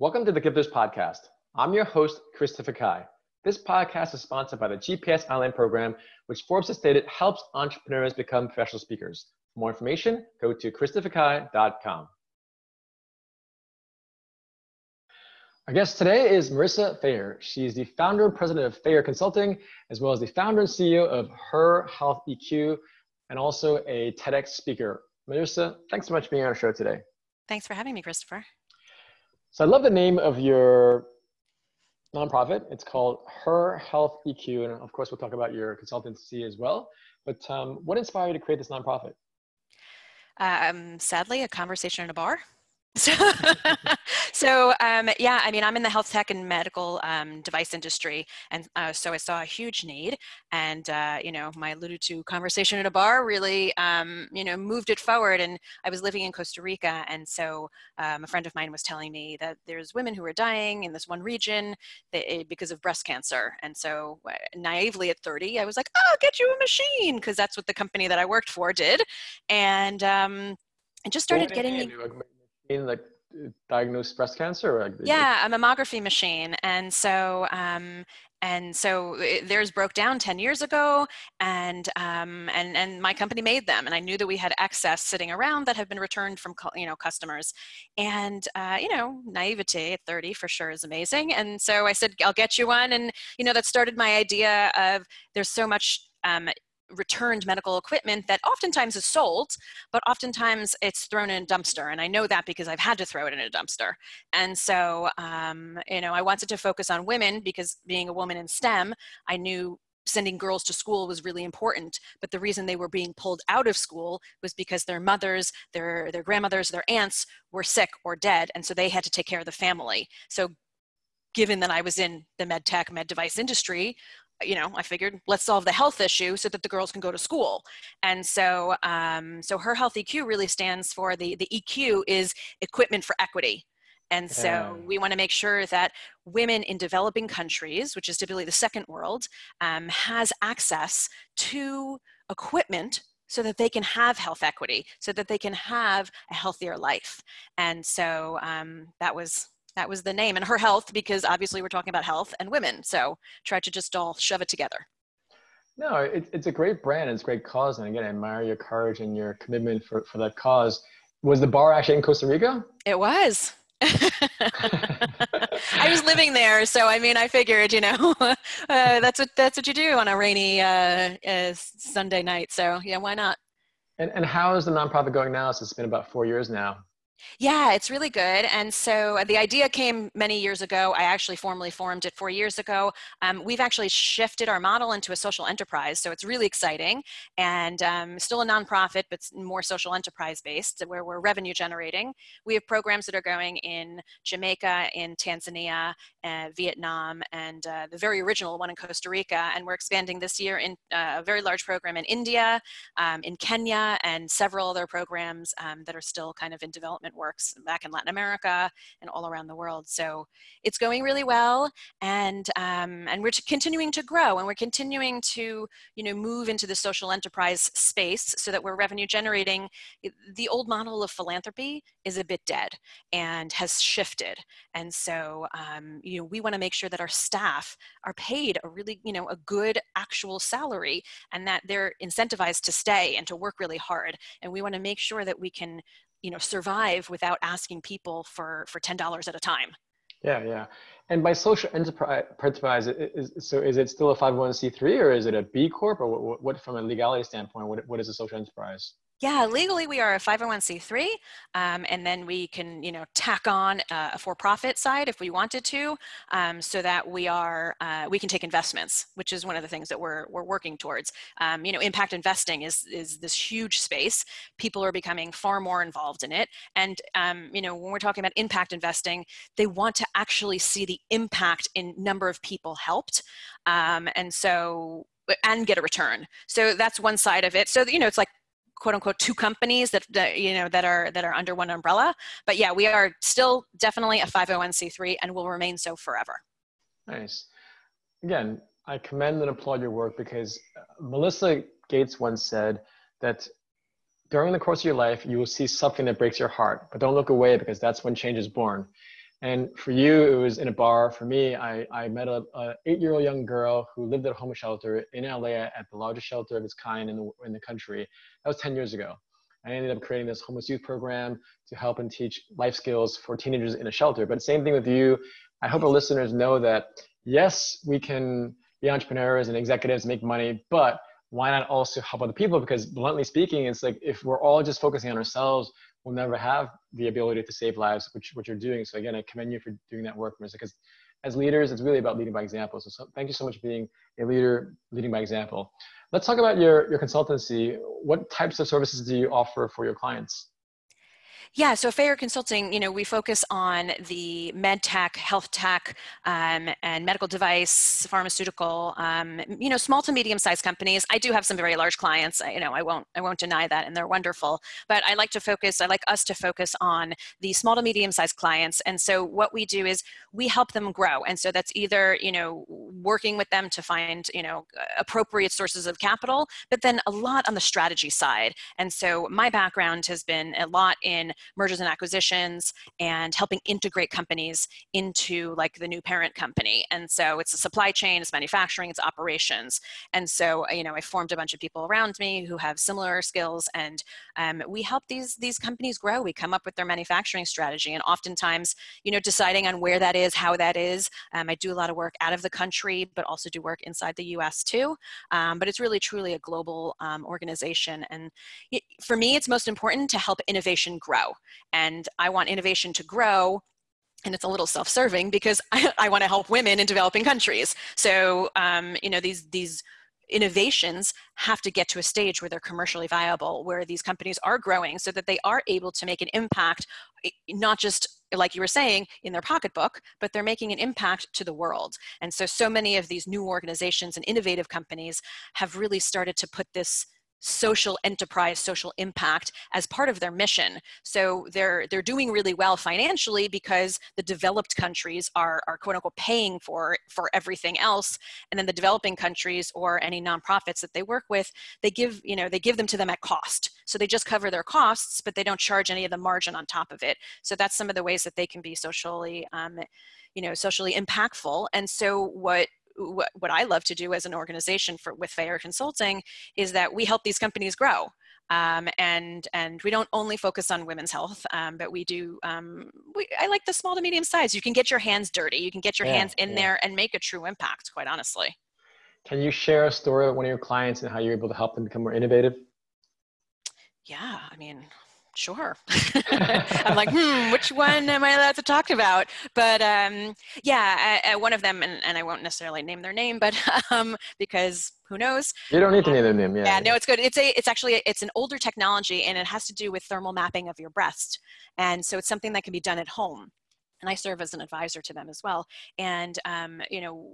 Welcome to the Gifters Podcast. I'm your host, Christopher Kai. This podcast is sponsored by the GPS Online Program, which Forbes has stated helps entrepreneurs become professional speakers. For more information, go to christopherkai.com. Our guest today is Marissa Fayer. She is the founder and president of Fayer Consulting, as well as the founder and CEO of Her Health EQ, and also a TEDx speaker. Marissa, thanks so much for being on our show today. Thanks for having me, Christopher. So I love the name of your nonprofit. It's called Her Health EQ, and of course, we'll talk about your consultancy as well. But um, what inspired you to create this nonprofit? Um, sadly, a conversation in a bar. So, so um, yeah, I mean, I'm in the health tech and medical um, device industry, and uh, so I saw a huge need, and uh, you know, my alluded to conversation at a bar really, um, you know, moved it forward. And I was living in Costa Rica, and so um, a friend of mine was telling me that there's women who are dying in this one region that, eh, because of breast cancer, and so uh, naively at 30, I was like, oh, I'll get you a machine because that's what the company that I worked for did, and um, and just started getting me in like diagnosed breast cancer like, yeah a mammography machine. And so um, and so it, theirs broke down 10 years ago and um, and and my company made them and i knew that we had excess sitting around that have been returned from you know customers. And uh, you know naivete at 30 for sure is amazing. And so i said i'll get you one. And you know that started my idea of there's so much um, returned medical equipment that oftentimes is sold, but oftentimes it's thrown in a dumpster. And I know that because I've had to throw it in a dumpster. And so, um, you know, I wanted to focus on women because being a woman in STEM, I knew sending girls to school was really important but the reason they were being pulled out of school was because their mothers their their grandmothers their aunts were sick or dead and so they had to take care of the family so given that i was in the med tech med device industry you know, I figured let's solve the health issue so that the girls can go to school. And so, um, so her health EQ really stands for the the EQ is equipment for equity. And so yeah. we want to make sure that women in developing countries, which is typically the second world, um, has access to equipment so that they can have health equity, so that they can have a healthier life. And so um, that was that was the name and her health because obviously we're talking about health and women so try to just all shove it together no it, it's a great brand it's a great cause and again i admire your courage and your commitment for, for that cause was the bar actually in costa rica it was I was living there, so I mean, I figured, you know, uh, that's what that's what you do on a rainy uh, uh, Sunday night. So yeah, why not? And and how is the nonprofit going now? So it's been about four years now. Yeah, it's really good. And so uh, the idea came many years ago. I actually formally formed it four years ago. Um, we've actually shifted our model into a social enterprise. So it's really exciting and um, still a nonprofit, but more social enterprise based where we're revenue generating. We have programs that are going in Jamaica, in Tanzania, uh, Vietnam, and uh, the very original one in Costa Rica. And we're expanding this year in uh, a very large program in India, um, in Kenya, and several other programs um, that are still kind of in development development works back in Latin America and all around the world. So it's going really well, and um, and we're continuing to grow, and we're continuing to you know move into the social enterprise space so that we're revenue generating. The old model of philanthropy is a bit dead and has shifted, and so um, you know we want to make sure that our staff are paid a really you know a good actual salary and that they're incentivized to stay and to work really hard and we want to make sure that we can you know survive without asking people for for ten dollars at a time. Yeah, yeah. And by social enterprise, is, so is it still a 501c3 or is it a B Corp or what, what from a legality standpoint, what, what is a social enterprise? Yeah, legally we are a 501c3, um, and then we can, you know, tack on uh, a for-profit side if we wanted to, um, so that we are uh, we can take investments, which is one of the things that we're we're working towards. Um, you know, impact investing is is this huge space. People are becoming far more involved in it, and um, you know, when we're talking about impact investing, they want to actually see the impact in number of people helped, um, and so and get a return. So that's one side of it. So you know, it's like quote unquote two companies that, that, you know that are that are under one umbrella. But yeah we are still definitely a 501c3 and will remain so forever. Nice. Again i commend and applaud your work because uh, melinda gates once said that during the course of your life you will see something that breaks your heart but don't look away because that's when change is born And for you, it was in a bar. For me, I, I met a, a eight-year-old young girl who lived at a homeless shelter in LA at the largest shelter of its kind in the, in the country. That was 10 years ago. I ended up creating this homeless youth program to help and teach life skills for teenagers in a shelter. But same thing with you. I hope our listeners know that yes, we can be entrepreneurs and executives, make money, but why not also help other people? Because bluntly speaking, it's like if we're all just focusing on ourselves, we'll never have the ability to save lives, which what you're doing. So again, I commend you for doing that work, Marissa, because as leaders, it's really about leading by example. So, so, thank you so much for being a leader, leading by example. Let's talk about your, your consultancy. What types of services do you offer for your clients? Yeah, so Fayer Consulting, you know, we focus on the med tech, health tech, um, and medical device, pharmaceutical, um, you know, small to medium sized companies. I do have some very large clients. I, you know, I won't, I won't deny that, and they're wonderful. But I like to focus. I like us to focus on the small to medium sized clients. And so what we do is we help them grow. And so that's either, you know, working with them to find, you know, appropriate sources of capital, but then a lot on the strategy side. And so my background has been a lot in mergers and acquisitions and helping integrate companies into like the new parent company. And so it's a supply chain, it's manufacturing, it's operations. And so, you know, I formed a bunch of people around me who have similar skills and um, we help these, these companies grow. We come up with their manufacturing strategy and oftentimes, you know, deciding on where that is, how that is. Um, I do a lot of work out of the country, but also do work inside the US too. Um, but it's really truly a global um, organization. And for me, it's most important to help innovation grow. And I want innovation to grow and it's a little self-serving because I, I want to help women in developing countries. So, um, you know, these these innovations have to get to a stage where they're commercially viable, where these companies are growing, so that they are able to make an impact, not just like you were saying in their pocketbook, but they're making an impact to the world. And so, so many of these new organizations and innovative companies have really started to put this social enterprise social impact as part of their mission. So they're they're doing really well financially because the developed countries are are quote unquote paying for for everything else. And then the developing countries or any nonprofits that they work with they give you know they give them to them at cost. So they just cover their costs but they don't charge any of the margin on top of it. So that's some of the ways that they can be socially um, you know socially impactful. And so what what, what I love to do as an organization for with Fayer Consulting is that we help these companies grow. Um, and and we don't only focus on women's health, um, but we do. Um, we, I like the small to medium size. You can get your hands dirty. You can get your yeah, hands in yeah. there and make a true impact. Quite honestly. Can you share a story of one of your clients and how you're able to help them become more innovative? Yeah, I mean, sure. I'm like, hmm, which one am I allowed to talk about? But um, yeah, I, I, one of them, and, and, I won't necessarily name their name, but um, because who knows? You don't need to name their name. Yeah. Yeah. No, it's good. It's a. It's actually it's an older technology, and it has to do with thermal mapping of your breast, and so it's something that can be done at home and I serve as an advisor to them as well. And um, you know,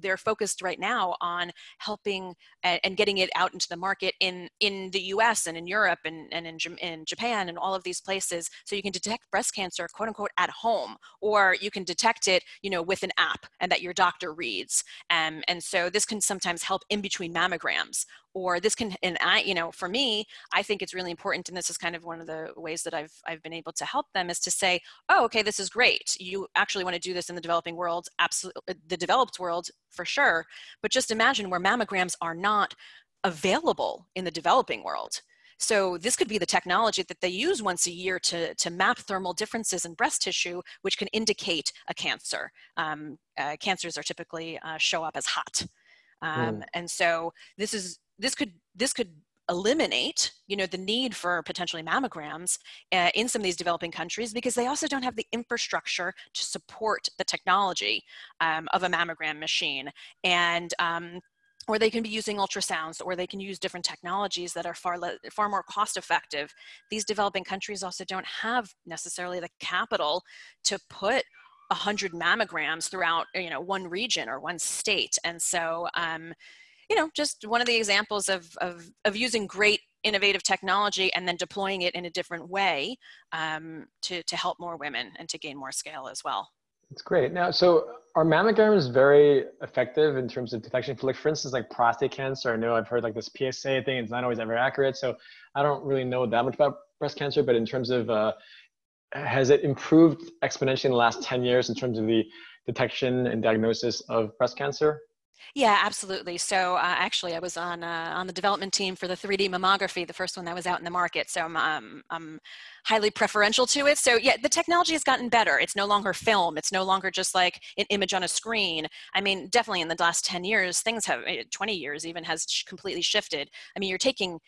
they're focused right now on helping and, getting it out into the market in in the U.S. and in Europe and, and in, in Japan and all of these places. So you can detect breast cancer, quote unquote, at home, or you can detect it, you know, with an app and that your doctor reads. Um, and so this can sometimes help in between mammograms or this can and i you know for me i think it's really important and this is kind of one of the ways that i've i've been able to help them is to say oh okay this is great you actually want to do this in the developing world absolutely uh, the developed world for sure but just imagine where mammograms are not available in the developing world so this could be the technology that they use once a year to, to map thermal differences in breast tissue, which can indicate a cancer. Um, uh, cancers are typically uh, show up as hot. Um, mm. And so this is this could this could eliminate you know the need for potentially mammograms uh, in some of these developing countries because they also don't have the infrastructure to support the technology um, of a mammogram machine. And um, or they can be using ultrasounds or they can use different technologies that are far le- far more cost effective. These developing countries also don't have necessarily the capital to put 100 mammograms throughout you know one region or one state. And so um, you know, just one of the examples of, of, of using great innovative technology and then deploying it in a different way um, to, to help more women and to gain more scale as well. That's great. Now, so are mammograms very effective in terms of detection? For like, for instance, like prostate cancer, I know I've heard like this PSA thing, it's not always ever accurate. So I don't really know that much about breast cancer, but in terms of uh, has it improved exponentially in the last 10 years in terms of the detection and diagnosis of breast cancer? Yeah, absolutely. So uh, actually, I was on uh, on the development team for the 3D mammography, the first one that was out in the market. So I'm, um, I'm highly preferential to it. So yeah, the technology has gotten better. It's no longer film. It's no longer just like an image on a screen. I mean, definitely in the last 10 years, things have, eh, 20 years even, has completely shifted. I mean, you're taking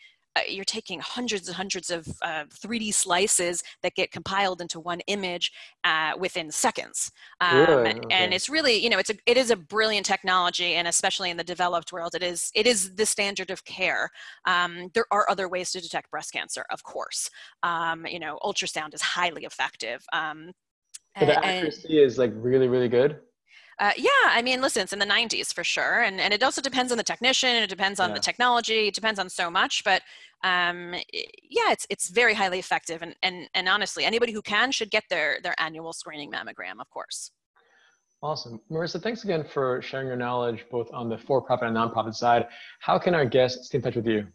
you're taking hundreds and hundreds of uh, 3D slices that get compiled into one image uh, within seconds. Um, really? okay. And it's really, you know, it's a, it is a brilliant technology, and especially in the developed world, it is it is the standard of care. Um, there are other ways to detect breast cancer, of course. Um, you know, ultrasound is highly effective. Um, and, the accuracy and, is like really, really good. Uh, yeah, I mean, listen, it's in the 90s for sure, and and it also depends on the technician, it depends on yeah. the technology, it depends on so much. But um, yeah, it's it's very highly effective, and and and honestly, anybody who can should get their their annual screening mammogram, of course. Awesome, Marissa. Thanks again for sharing your knowledge both on the for-profit and nonprofit side. How can our guests stay in touch with you?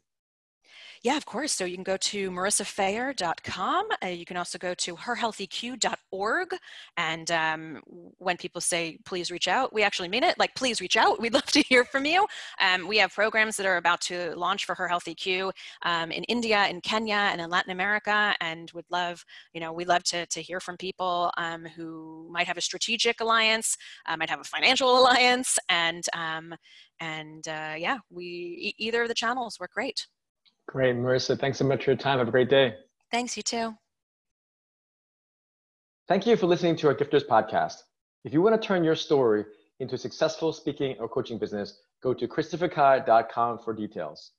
Yeah, of course. So you can go to marissafayer.com. Uh, you can also go to herhealtheq.org. And um, when people say, please reach out, we actually mean it. Like, please reach out. We'd love to hear from you. Um, we have programs that are about to launch for Her Health EQ um, in India, in Kenya, and in Latin America. And would love, you know, we love to, to hear from people um, who might have a strategic alliance, uh, might have a financial alliance. And, um, and uh, yeah, we either of the channels work great. Great, Marissa. Thanks so much for your time. Have a great day. Thanks, you too. Thank you for listening to our Gifters podcast. If you want to turn your story into a successful speaking or coaching business, go to christopherkai.com for details.